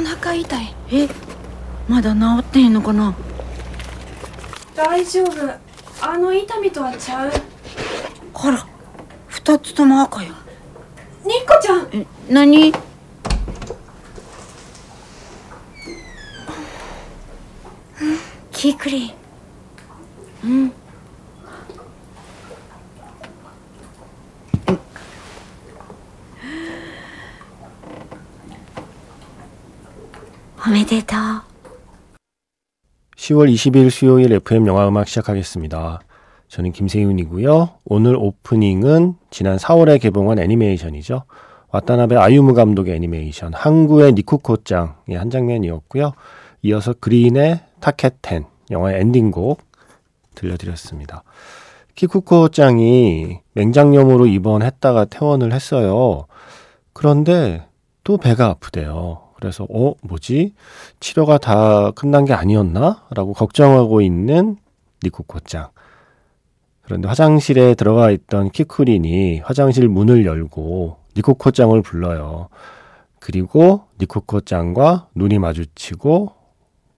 お腹痛い。えまだ治ってへんのかな？大丈夫。あの痛みとはちゃう。あら二つとも赤よニッコちゃん。え何？キクリう 기대다. 10월 20일 수요일 FM 영화음악 시작하겠습니다. 저는 김세윤이고요. 오늘 오프닝은 지난 4월에 개봉한 애니메이션이죠. 와타나베 아유무 감독의 애니메이션 항구의 니쿠코짱의 한 장면이었고요. 이어서 그린의 타켓텐 영화의 엔딩곡 들려드렸습니다. 키쿠코짱이 맹장염으로 입원했다가 퇴원을 했어요. 그런데 또 배가 아프대요. 그래서 어 뭐지 치료가 다 끝난 게 아니었나? 라고 걱정하고 있는 니코코짱. 그런데 화장실에 들어가 있던 키쿠린이 화장실 문을 열고 니코코짱을 불러요. 그리고 니코코짱과 눈이 마주치고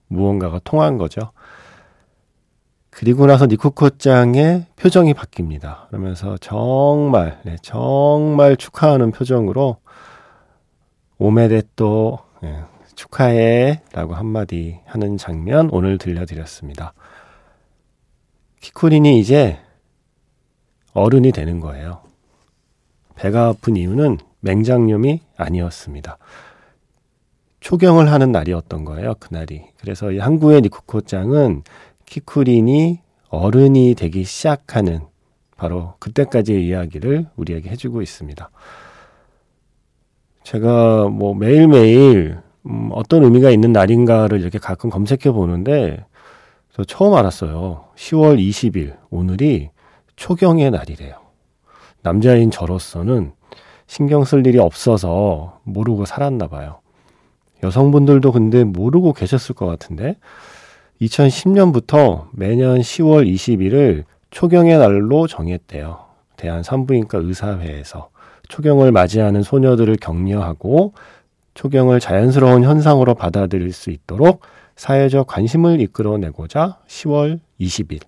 무언가가 통한 거죠. 그리고 나서 니코코짱의 표정이 바뀝니다. 그러면서 정말, 네, 정말 축하하는 표정으로 오메데또 네, 축하해 라고 한마디 하는 장면 오늘 들려드렸습니다. 키쿠린이 이제 어른이 되는 거예요. 배가 아픈 이유는 맹장염이 아니었습니다. 초경을 하는 날이었던 거예요, 그날이. 그래서 이 항구의 니쿠코짱은 키쿠린이 어른이 되기 시작하는 바로 그때까지의 이야기를 우리에게 해주고 있습니다. 제가 뭐 매일매일 음, 어떤 의미가 있는 날인가를 이렇게 가끔 검색해 보는데 저 처음 알았어요. 10월 20일 오늘이 초경의 날이래요. 남자인 저로서는 신경 쓸 일이 없어서 모르고 살았나 봐요. 여성분들도 근데 모르고 계셨을 것 같은데 2010년부터 매년 10월 20일을 초경의 날로 정했대요. 대한산부인과 의사회에서. 초경을 맞이하는 소녀들을 격려하고 초경을 자연스러운 현상으로 받아들일 수 있도록 사회적 관심을 이끌어내고자 10월 20일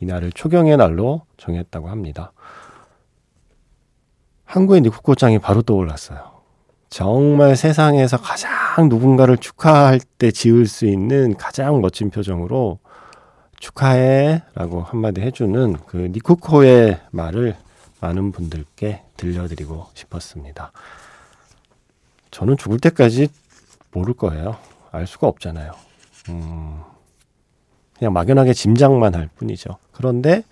이날을 초경의 날로 정했다고 합니다. 한국의 니쿠코짱이 바로 떠올랐어요. 정말 세상에서 가장 누군가를 축하할 때 지을 수 있는 가장 멋진 표정으로 축하해 라고 한마디 해주는 그 니쿠코의 말을 많은 분들께 들려드리고 싶었습니다. 저는 죽을 때까지 모를 거예요. 알 수가 없잖아요. 음, 그냥 막연하게 짐작만 할 뿐이죠. 그런데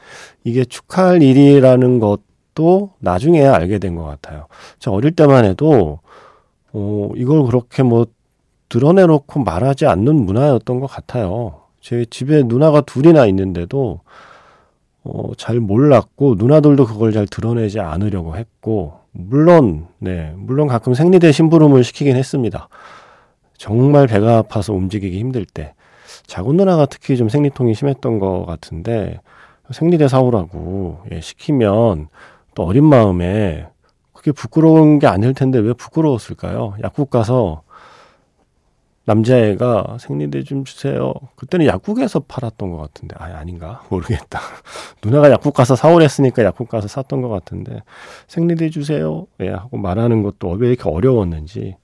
이게 축하할 일이라는 것도 나중에 알게 된 것 같아요. 저 어릴 때만 해도, 어, 이걸 그렇게 뭐 드러내놓고 말하지 않는 문화였던 것 같아요. 제 집에 누나가 둘이나 있는데도 어, 잘 몰랐고 누나들도 그걸 잘 드러내지 않으려고 했고 물론 네 물론 가끔 생리대 심부름을 시키긴 했습니다. 정말 배가 아파서 움직이기 힘들 때 작은 누나가 특히 좀 생리통이 심했던 것 같은데 생리대 사오라고 예, 시키면 또 어린 마음에 그게 부끄러운 게 아닐 텐데 왜 부끄러웠을까요? 약국 가서 남자애가 생리대 좀 주세요. 그때는 약국에서 팔았던 것 같은데, 아, 아닌가? 모르겠다. 누나가 약국 가서 사오랬으니까 약국 가서 샀던 것 같은데, 생리대 주세요. 예, 하고 말하는 것도 왜 이렇게 어려웠는지.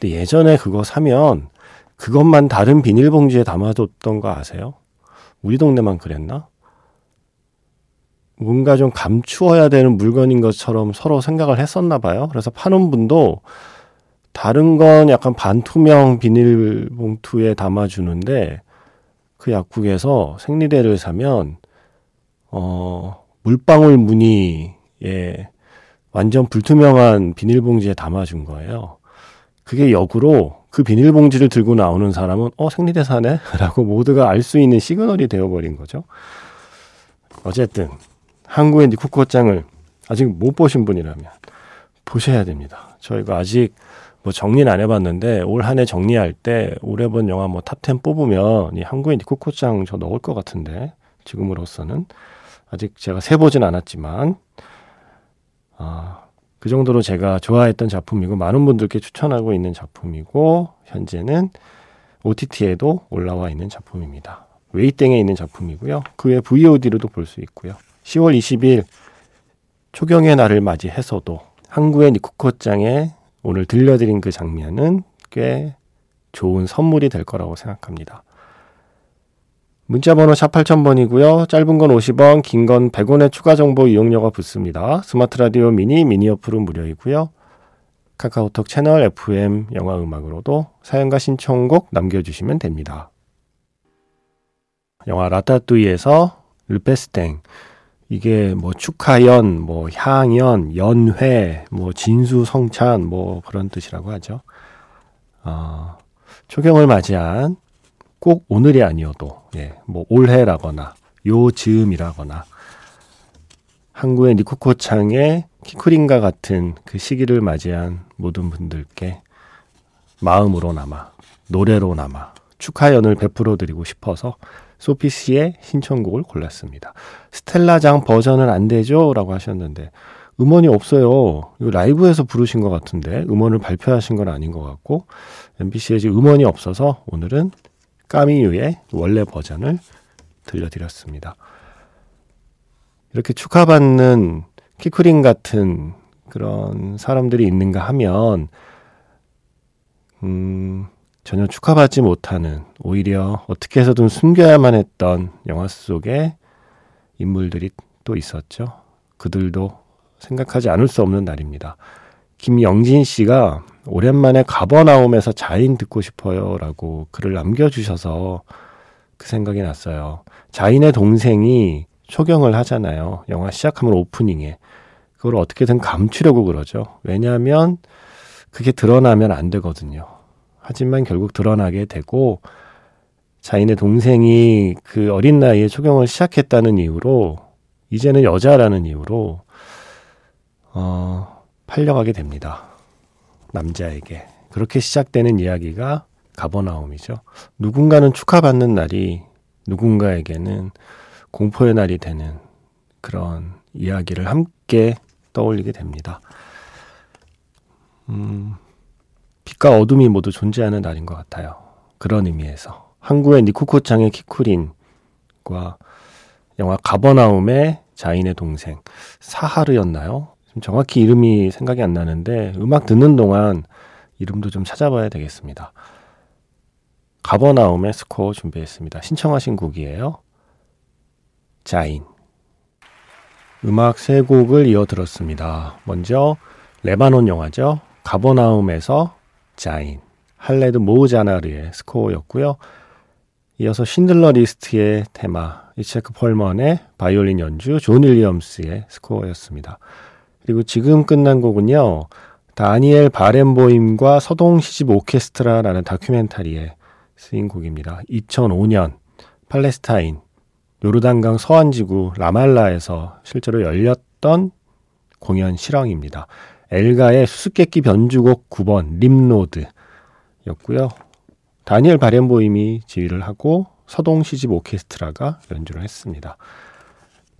근데 예전에 그거 사면 그것만 다른 비닐봉지에 담아뒀던 거 아세요? 우리 동네만 그랬나? 뭔가 좀 감추어야 되는 물건인 것처럼 서로 생각을 했었나 봐요. 그래서 파는 분도 다른 건 약간 반투명 비닐봉투에 담아주는데 그 약국에서 생리대를 사면 어 물방울 무늬에 완전 불투명한 비닐봉지에 담아준 거예요. 그게 역으로 그 비닐봉지를 들고 나오는 사람은 어 생리대 사네 라고 모두가 알 수 있는 시그널이 되어버린 거죠. 어쨌든 항구의 니쿠코짱을 아직 못 보신 분이라면 보셔야 됩니다. 저희가 아직 뭐 정리는 안 해봤는데 올 한 해 정리할 때 올해 본 영화 뭐 탑10 뽑으면 이 항구의 니쿠코짱 저 넣을 것 같은데 지금으로서는 아직 제가 세 보진 않았지만 아 그 정도로 제가 좋아했던 작품이고 많은 분들께 추천하고 있는 작품이고 현재는 OTT에도 올라와 있는 작품입니다. 웨이땡에 있는 작품이고요. 그 외 VOD로도 볼 수 있고요. 10월 20일 초경의 날을 맞이해서도 항구의 니쿠코짱의 오늘 들려드린 그 장면은 꽤 좋은 선물이 될 거라고 생각합니다. 문자 번호 샵 8000번이고요. 짧은 건 50원, 긴 건 100원의 추가 정보 이용료가 붙습니다. 스마트 라디오 미니, 미니 어플은 무료이고요. 카카오톡 채널 FM 영화 음악으로도 사연과 신청곡 남겨주시면 됩니다. 영화 라따뚜이에서 르페스탱 이게 뭐 축하연, 뭐 향연, 연회, 뭐 진수성찬 뭐 그런 뜻이라고 하죠. 어, 초경을 맞이한 꼭 오늘이 아니어도 예, 뭐 올해라거나 요 즈음이라거나 항구의 니코코창의 키쿠린과 같은 그 시기를 맞이한 모든 분들께 마음으로나마 노래로나마 축하연을 베풀어 드리고 싶어서 소피 씨의 신청곡을 골랐습니다. 스텔라장 버전은 안 되죠? 라고 하셨는데 음원이 없어요. 이거 라이브에서 부르신 것 같은데 음원을 발표하신 건 아닌 것 같고 MBC에 지금 음원이 없어서 오늘은 까미유의 원래 버전을 들려드렸습니다. 이렇게 축하받는 키크린 같은 그런 사람들이 있는가 하면, 음, 전혀 축하받지 못하는, 오히려 어떻게 해서든 숨겨야만 했던 영화 속에 인물들이 또 있었죠. 그들도 생각하지 않을 수 없는 날입니다. 김영진 씨가 오랜만에 가버나움에서 자인 듣고 싶어요 라고 글을 남겨주셔서 그 생각이 났어요. 자인의 동생이 초경을 하잖아요. 영화 시작하면 오프닝에. 그걸 어떻게든 감추려고 그러죠. 왜냐하면 그게 드러나면 안 되거든요. 하지만 결국 드러나게 되고 자인의 동생이 그 어린 나이에 초경을 시작했다는 이유로 이제는 여자라는 이유로 어, 팔려가게 됩니다. 남자에게. 그렇게 시작되는 이야기가 가버나움이죠. 누군가는 축하받는 날이 누군가에게는 공포의 날이 되는 그런 이야기를 함께 떠올리게 됩니다. 음, 빛과 어둠이 모두 존재하는 날인 것 같아요. 그런 의미에서. 항구의 니쿠코창의 키쿠린과 영화 가버나움의 자인의 동생 사하르였나요? 정확히 이름이 생각이 안 나는데 음악 듣는 동안 이름도 좀 찾아봐야 되겠습니다. 가버나움의 스코어 준비했습니다. 신청하신 곡이에요. 자인. 음악 세 곡을 이어 들었습니다. 먼저 레바논 영화죠. 가버나움에서 자인. 할레드 모우자나르의 스코어였고요. 이어서 신들러 리스트의 테마 이차크 펄먼의 바이올린 연주 존 윌리엄스의 스코어였습니다. 그리고 지금 끝난 곡은요. 다니엘 바렌보임과 서동 시집 오케스트라라는 다큐멘터리에 쓰인 곡입니다. 2005년 팔레스타인 요르단강 서안지구 라말라에서 실제로 열렸던 공연 실황입니다. 엘가의 수수께끼 변주곡 9번 림노드였고요. 다니엘 바렌보임이 지휘를 하고 서동 시집 오케스트라가 연주를 했습니다.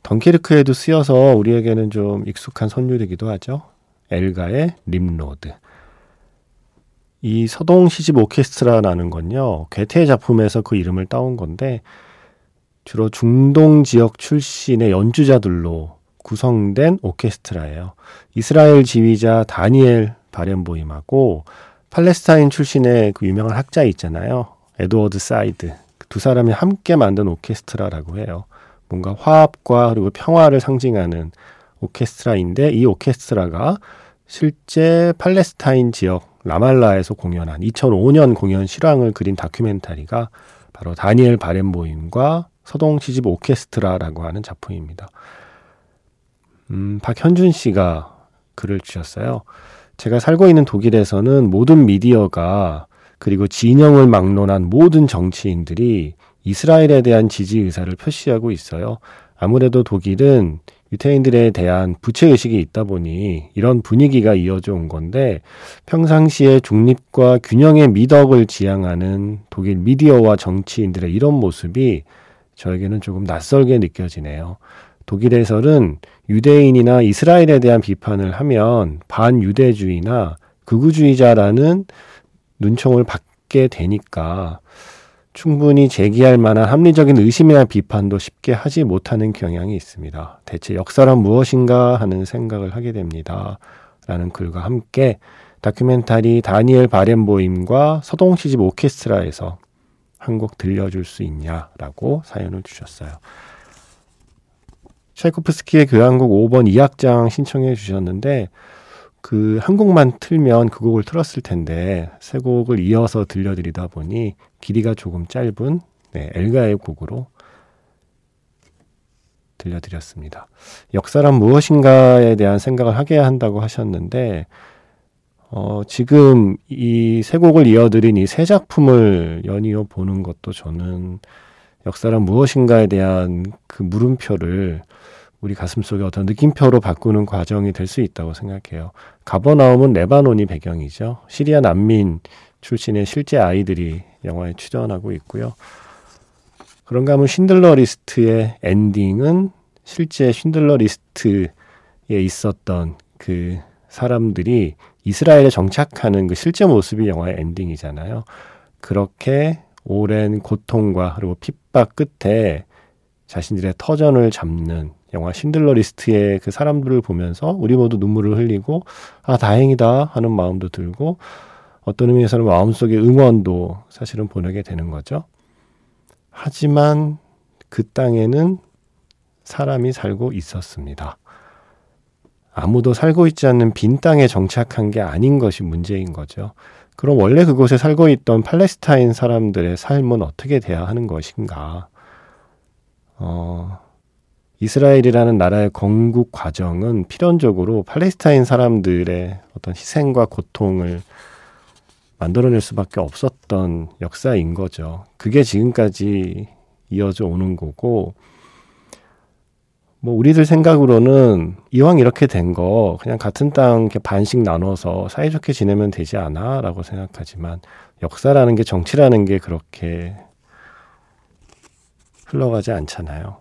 덩케르크에도 쓰여서 우리에게는 좀 익숙한 선율이기도 하죠. 엘가의 님로드. 이 서동 시집 오케스트라라는 건요, 괴테 작품에서 그 이름을 따온 건데, 주로 중동 지역 출신의 연주자들로 구성된 오케스트라예요. 이스라엘 지휘자 다니엘 바렌보임하고 팔레스타인 출신의 그 유명한 학자 있잖아요. 에드워드 사이드. 두 사람이 함께 만든 오케스트라라고 해요. 뭔가 화합과 그리고 평화를 상징하는 오케스트라인데 이 오케스트라가 실제 팔레스타인 지역 라말라에서 공연한 2005년 공연 실황을 그린 다큐멘터리가 바로 다니엘 바렌보임과 서동 시집 오케스트라라고 하는 작품입니다. 음, 박현준 씨가 글을 주셨어요. 제가 살고 있는 독일에서는 모든 미디어가 그리고 진영을 막론한 모든 정치인들이 이스라엘에 대한 지지 의사를 표시하고 있어요. 아무래도 독일은 유태인들에 대한 부채의식이 있다 보니 이런 분위기가 이어져 온 건데 평상시에 중립과 균형의 미덕을 지향하는 독일 미디어와 정치인들의 이런 모습이 저에게는 조금 낯설게 느껴지네요. 독일에서는 유대인이나 이스라엘에 대한 비판을 하면 반유대주의나 극우주의자라는 눈총을 받게 되니까 충분히 제기할 만한 합리적인 의심이나 비판도 쉽게 하지 못하는 경향이 있습니다. 대체 역사란 무엇인가 하는 생각을 하게 됩니다. 라는 글과 함께 다큐멘터리 다니엘 바렌보임과 서동시집 오케스트라에서 한 곡 들려줄 수 있냐라고 사연을 주셨어요. 샤이코프스키의 교향곡 5번 2악장 신청해 주셨는데 그 한 곡만 틀면 그 곡을 틀었을 텐데 세 곡을 이어서 들려드리다 보니 길이가 조금 짧은 네, 엘가의 곡으로 들려드렸습니다. 역사란 무엇인가에 대한 생각을 하게 한다고 하셨는데 어, 지금 이 세 곡을 이어드린 이 세 작품을 연이어 보는 것도 저는 역사란 무엇인가에 대한 그 물음표를 우리 가슴 속에 어떤 느낌표로 바꾸는 과정이 될 수 있다고 생각해요. 가버나움은 레바논이 배경이죠. 시리아 난민 출신의 실제 아이들이 영화에 출연하고 있고요. 그런가 하면 쉰들러 리스트의 엔딩은 실제 쉰들러 리스트에 있었던 그 사람들이 이스라엘에 정착하는 그 실제 모습이 영화의 엔딩이잖아요. 그렇게 오랜 고통과 그리고 핍박 끝에 자신들의 터전을 잡는 영화 신들러 리스트의 그 사람들을 보면서 우리 모두 눈물을 흘리고 아 다행이다 하는 마음도 들고 어떤 의미에서는 마음속에 응원도 사실은 보내게 되는 거죠. 하지만 그 땅에는 사람이 살고 있었습니다. 아무도 살고 있지 않는 빈 땅에 정착한 게 아닌 것이 문제인 거죠. 그럼 원래 그곳에 살고 있던 팔레스타인 사람들의 삶은 어떻게 돼야 하는 것인가? 어, 이스라엘이라는 나라의 건국 과정은 필연적으로 팔레스타인 사람들의 어떤 희생과 고통을 만들어낼 수밖에 없었던 역사인 거죠. 그게 지금까지 이어져 오는 거고, 뭐 우리들 생각으로는 이왕 이렇게 된 거 그냥 같은 땅 이렇게 반씩 나눠서 사이좋게 지내면 되지 않아라고 생각하지만 역사라는 게 정치라는 게 그렇게 흘러가지 않잖아요.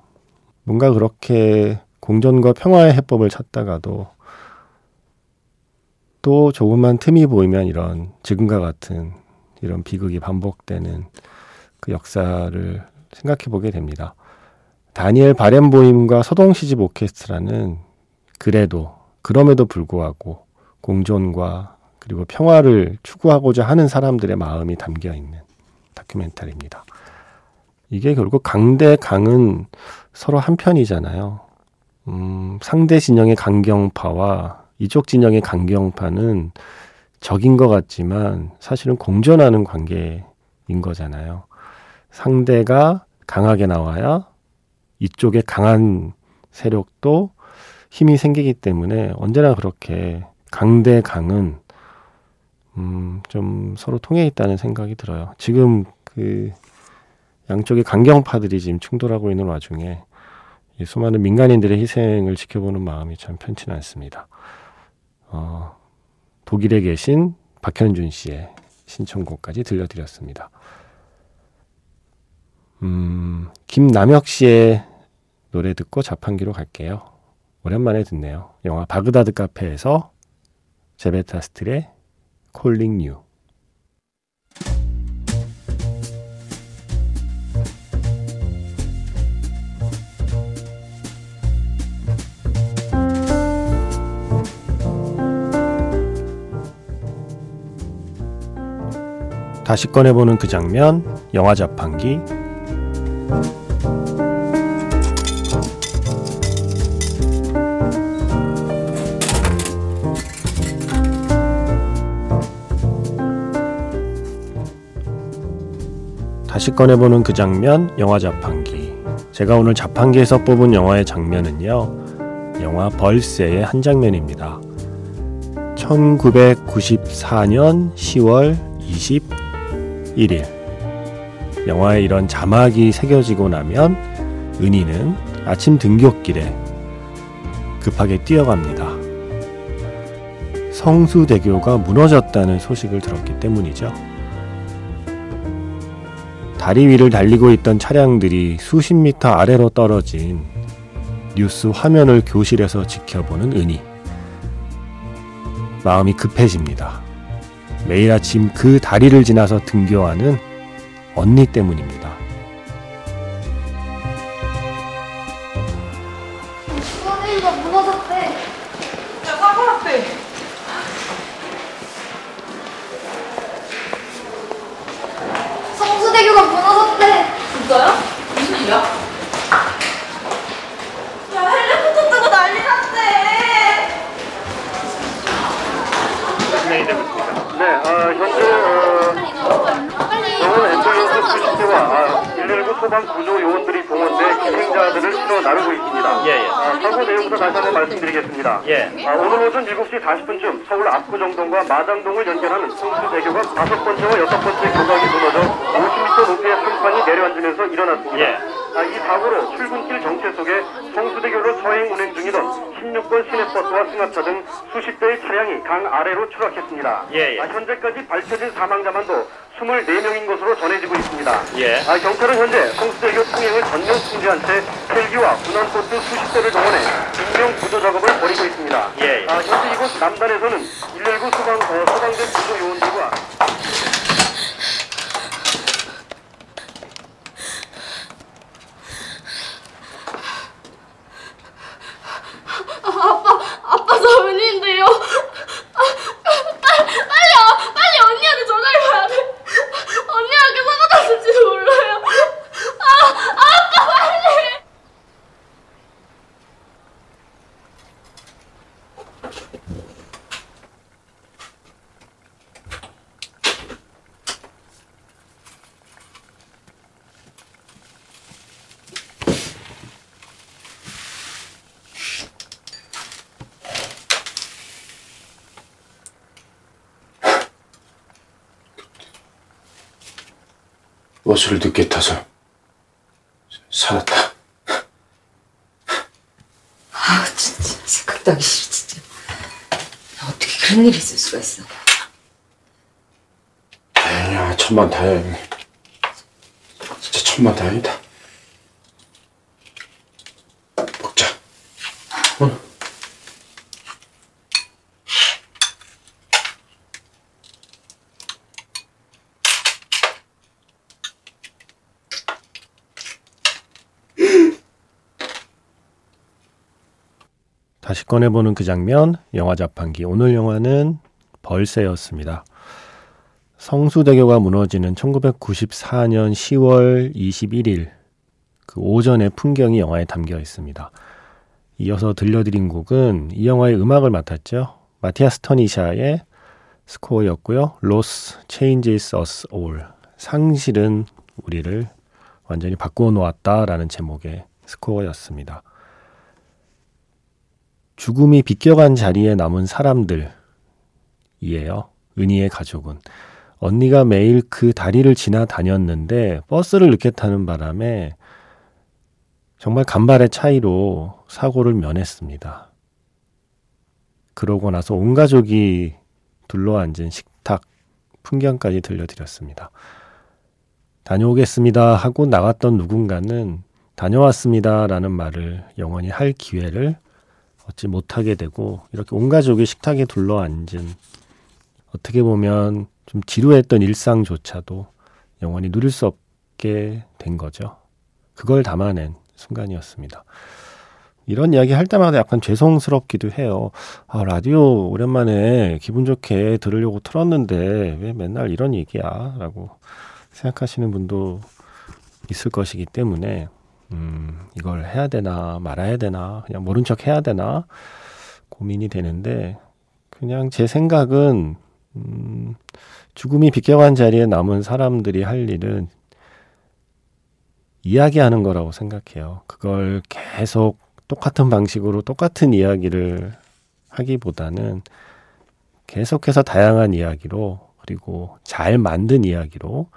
뭔가 그렇게 공존과 평화의 해법을 찾다가도 또 조금만 틈이 보이면 이런 지금과 같은 이런 비극이 반복되는 그 역사를 생각해 보게 됩니다. 다니엘 바렌보임과 서동 시집 오케스트라는 그래도 그럼에도 불구하고 공존과 그리고 평화를 추구하고자 하는 사람들의 마음이 담겨 있는 다큐멘터리입니다. 이게 결국 강 대 강은 서로 한편이잖아요. 음, 상대 진영의 강경파와 이쪽 진영의 강경파는 적인 것 같지만 사실은 공존하는 관계인 거잖아요. 상대가 강하게 나와야 이쪽에 강한 세력도 힘이 생기기 때문에 언제나 그렇게 강대 강은 음, 좀 서로 통해 있다는 생각이 들어요. 지금 그 양쪽의 강경파들이 지금 충돌하고 있는 와중에 이 수많은 민간인들의 희생을 지켜보는 마음이 참 편치는 않습니다. 어, 독일에 계신 박현준 씨의 신청곡까지 들려드렸습니다. 음, 김남혁 씨의 노래 듣고 자판기로 갈게요. 오랜만에 듣네요. 영화 바그다드 카페에서 제베타 스틸의 콜링 뉴. 다시 꺼내보는 그 장면, 영화 자판기. 다시 꺼내보는 그 장면, 영화 자판기. 제가 오늘 자판기에서 뽑은 영화의 장면은요, 영화 벌새의 한 장면입니다. 1994년 10월 21일. 영화에 이런 자막이 새겨지고 나면 은희는 아침 등굣길에 급하게 뛰어갑니다. 성수대교가 무너졌다는 소식을 들었기 때문이죠. 다리 위를 달리고 있던 차량들이 수십 미터 아래로 떨어진 뉴스 화면을 교실에서 지켜보는 은희. 마음이 급해집니다. 매일 아침 그 다리를 지나서 등교하는 언니 때문입니다. 실어 나르고 있습니다. 예, 예. 아, 사고 내용부터 다시 한번 말씀드리겠습니다. 예. 아, 오늘 오전 7시 40분쯤 서울 압구정동과 마장동을 연결하는 성수대교가 다섯 번째와 여섯 번째 교각이 무너져 50m 높이의 상판이 내려앉으면서 일어났습니다. 예. 아, 이 사고로 출근길 정체 속에 성수대교로 서행 운행 중이던 16번 시내버스와 승합차 등 수십 대의 차량이 강 아래로 추락했습니다. 예, 예. 아, 현재까지 밝혀진 사망자만도 24명인 것으로 전해지고 있습니다. 예. 아, 경찰은 현재 성수대교 통행을 전면 통제한 채 헬기와 군함보트 수십 대를 동원해 인명 구조 작업을 벌이고 있습니다. 예, 예. 아, 현재 이곳 남단에서는 119 소방, 어, 소방대 구조 요원들과 아빠, 아빠 저 은인데요. 아, 빨리, 빨리, 어, 빨리 언니한테 전화를 가야 돼. 언니한테 사고 났을지도 몰라요. 아, 아빠 빨리. 버스를 늦게 타서 살았다. 아 진짜 생각도 하기 싫어 진짜. 어떻게 그런 일이 있을 수가 있어? 다행이야, 천만 다행. 진짜 천만 다행이다. 꺼내보는 그 장면, 영화 자판기. 오늘 영화는 벌새였습니다. 성수대교가 무너지는 1994년 10월 21일 그 오전의 풍경이 영화에 담겨 있습니다. 이어서 들려드린 곡은 이 영화의 음악을 맡았죠. 마티아스 터니샤의 스코어였고요. 로스 Changes Us All. 상실은 우리를 완전히 바꾸어 놓았다라는 제목의 스코어였습니다. 죽음이 비껴간 자리에 남은 사람들이에요. 은희의 가족은. 언니가 매일 그 다리를 지나 다녔는데 버스를 늦게 타는 바람에 정말 간발의 차이로 사고를 면했습니다. 그러고 나서 온 가족이 둘러앉은 식탁 풍경까지 들려드렸습니다. 다녀오겠습니다 하고 나갔던 누군가는 다녀왔습니다 라는 말을 영원히 할 기회를 얻지 못하게 되고 이렇게 온 가족이 식탁에 둘러앉은 어떻게 보면 좀 지루했던 일상조차도 영원히 누릴 수 없게 된 거죠. 그걸 담아낸 순간이었습니다. 이런 이야기 할 때마다 약간 죄송스럽기도 해요. 아, 라디오 오랜만에 기분 좋게 들으려고 틀었는데 왜 맨날 이런 얘기야? 라고 생각하시는 분도 있을 것이기 때문에 음, 이걸 해야 되나 말아야 되나 그냥 모른 척 해야 되나 고민이 되는데 그냥 제 생각은 음, 죽음이 비껴간 자리에 남은 사람들이 할 일은 이야기하는 거라고 생각해요. 그걸 계속 똑같은 방식으로 똑같은 이야기를 하기보다는 계속해서 다양한 이야기로 그리고 잘 만든 이야기로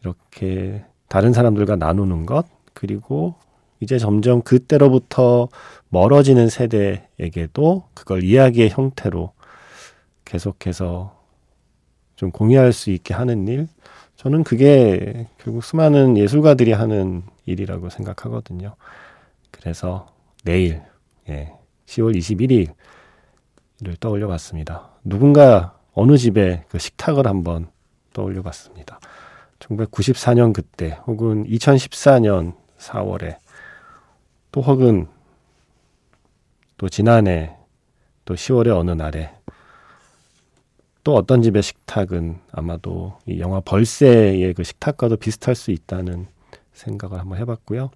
이렇게 다른 사람들과 나누는 것 그리고 이제 점점 그때로부터 멀어지는 세대에게도 그걸 이야기의 형태로 계속해서 좀 공유할 수 있게 하는 일 저는 그게 결국 수많은 예술가들이 하는 일이라고 생각하거든요. 그래서 내일, 예, 10월 21일을 떠올려 봤습니다. 누군가 어느 집에 그 식탁을 한번 떠올려 봤습니다. 1994년 그때, 혹은 2014년 4월에, 또 혹은 또 지난해, 또 10월의 어느 날에, 또 어떤 집의 식탁은 아마도 이 영화 벌새의 그 식탁과도 비슷할 수 있다는 생각을 한번 해봤고요.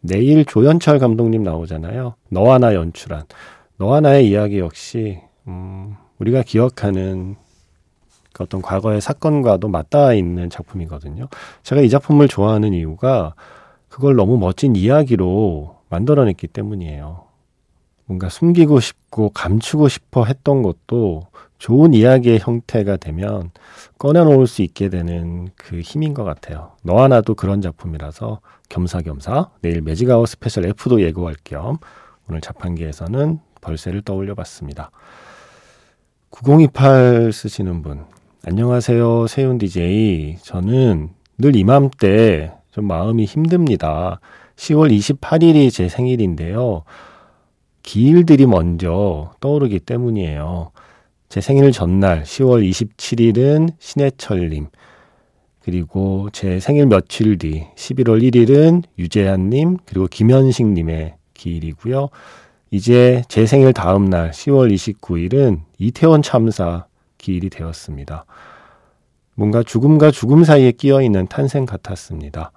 내일 조연철 감독님 나오잖아요. 너와 나 연출한 너와 나의 이야기 역시 음, 우리가 기억하는 그 어떤 과거의 사건과도 맞닿아 있는 작품이거든요. 제가 이 작품을 좋아하는 이유가 그걸 너무 멋진 이야기로 만들어냈기 때문이에요. 뭔가 숨기고 싶고 감추고 싶어 했던 것도 좋은 이야기의 형태가 되면 꺼내놓을 수 있게 되는 그 힘인 것 같아요. 너와 나도 그런 작품이라서 겸사겸사 내일 매직아워 스페셜 F도 예고할 겸 오늘 자판기에서는 벌새를 떠올려 봤습니다. 9028 쓰시는 분 안녕하세요 세윤 DJ 저는 늘 이맘때 좀 마음이 힘듭니다. 10월 28일이 제 생일인데요. 기일들이 먼저 떠오르기 때문이에요. 제 생일 전날 10월 27일은 신해철님, 그리고 제 생일 며칠 뒤 11월 1일은 유재한님, 그리고 김현식님의 기일이고요. 이제 제 생일 다음 날 10월 29일은 이태원 참사 기일이 되었습니다. 뭔가 죽음과 죽음 사이에 끼어 있는 탄생 같았습니다.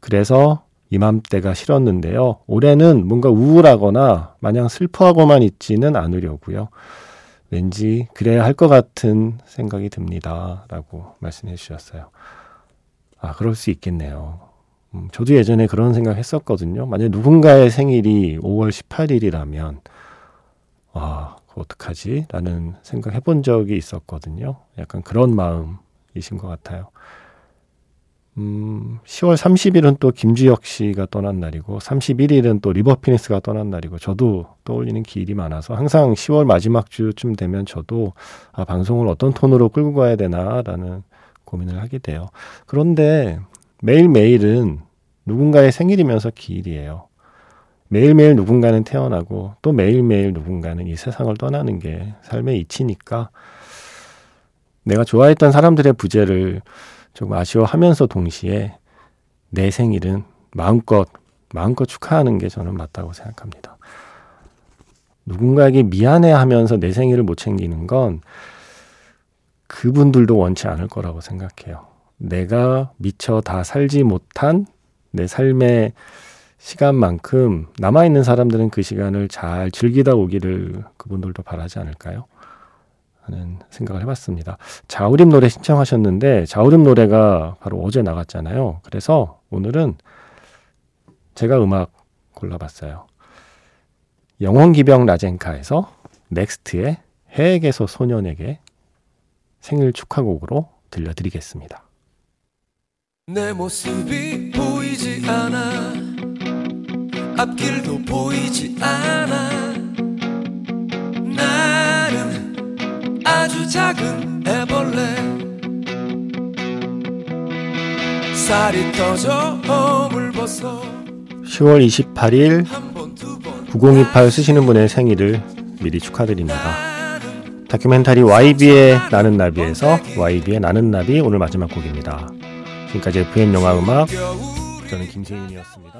그래서 이맘때가 싫었는데요. 올해는 뭔가 우울하거나 마냥 슬퍼하고만 있지는 않으려고요. 왠지 그래야 할 것 같은 생각이 듭니다. 라고 말씀해 주셨어요. 아, 그럴 수 있겠네요. 음, 저도 예전에 그런 생각 했었거든요. 만약 누군가의 생일이 5월 18일이라면, 아, 어떡하지? 라는 생각 해본 적이 있었거든요. 약간 그런 마음이신 것 같아요. 음, 10월 30일은 또 김주혁 씨가 떠난 날이고 31일은 또 리버 피닉스가 떠난 날이고 저도 떠올리는 기일이 많아서 항상 10월 마지막 주쯤 되면 저도 아, 방송을 어떤 톤으로 끌고 가야 되나라는 고민을 하게 돼요. 그런데 매일매일은 누군가의 생일이면서 기일이에요. 매일매일 누군가는 태어나고 또 매일매일 누군가는 이 세상을 떠나는 게 삶의 이치니까 내가 좋아했던 사람들의 부재를 조금 아쉬워하면서 동시에 내 생일은 마음껏 마음껏 축하하는 게 저는 맞다고 생각합니다. 누군가에게 미안해 하면서 내 생일을 못 챙기는 건 그분들도 원치 않을 거라고 생각해요. 내가 미처 다 살지 못한 내 삶의 시간만큼 남아있는 사람들은 그 시간을 잘 즐기다 오기를 그분들도 바라지 않을까요? 하는 생각을 해봤습니다. 자우림 노래 신청하셨는데 자우림 노래가 바로 어제 나갔잖아요. 그래서 오늘은 제가 음악 골라봤어요. 영원기병 라젠카에서 넥스트의 해에게서 소년에게 생일 축하곡으로 들려드리겠습니다. 내 모습이 보이지 않아 앞길도 보이지 않아 아주 작은 애벌레 살이 터져 허물 벗어 10월 28일 한번 두번 9028 쓰시는 분의 생일을 미리 축하드립니다. 다큐멘터리 YB의 나는 나비에서 YB의 나는 나비 오늘 마지막 곡입니다. 지금까지 FM 영화 음악 저는 김세윤이었습니다.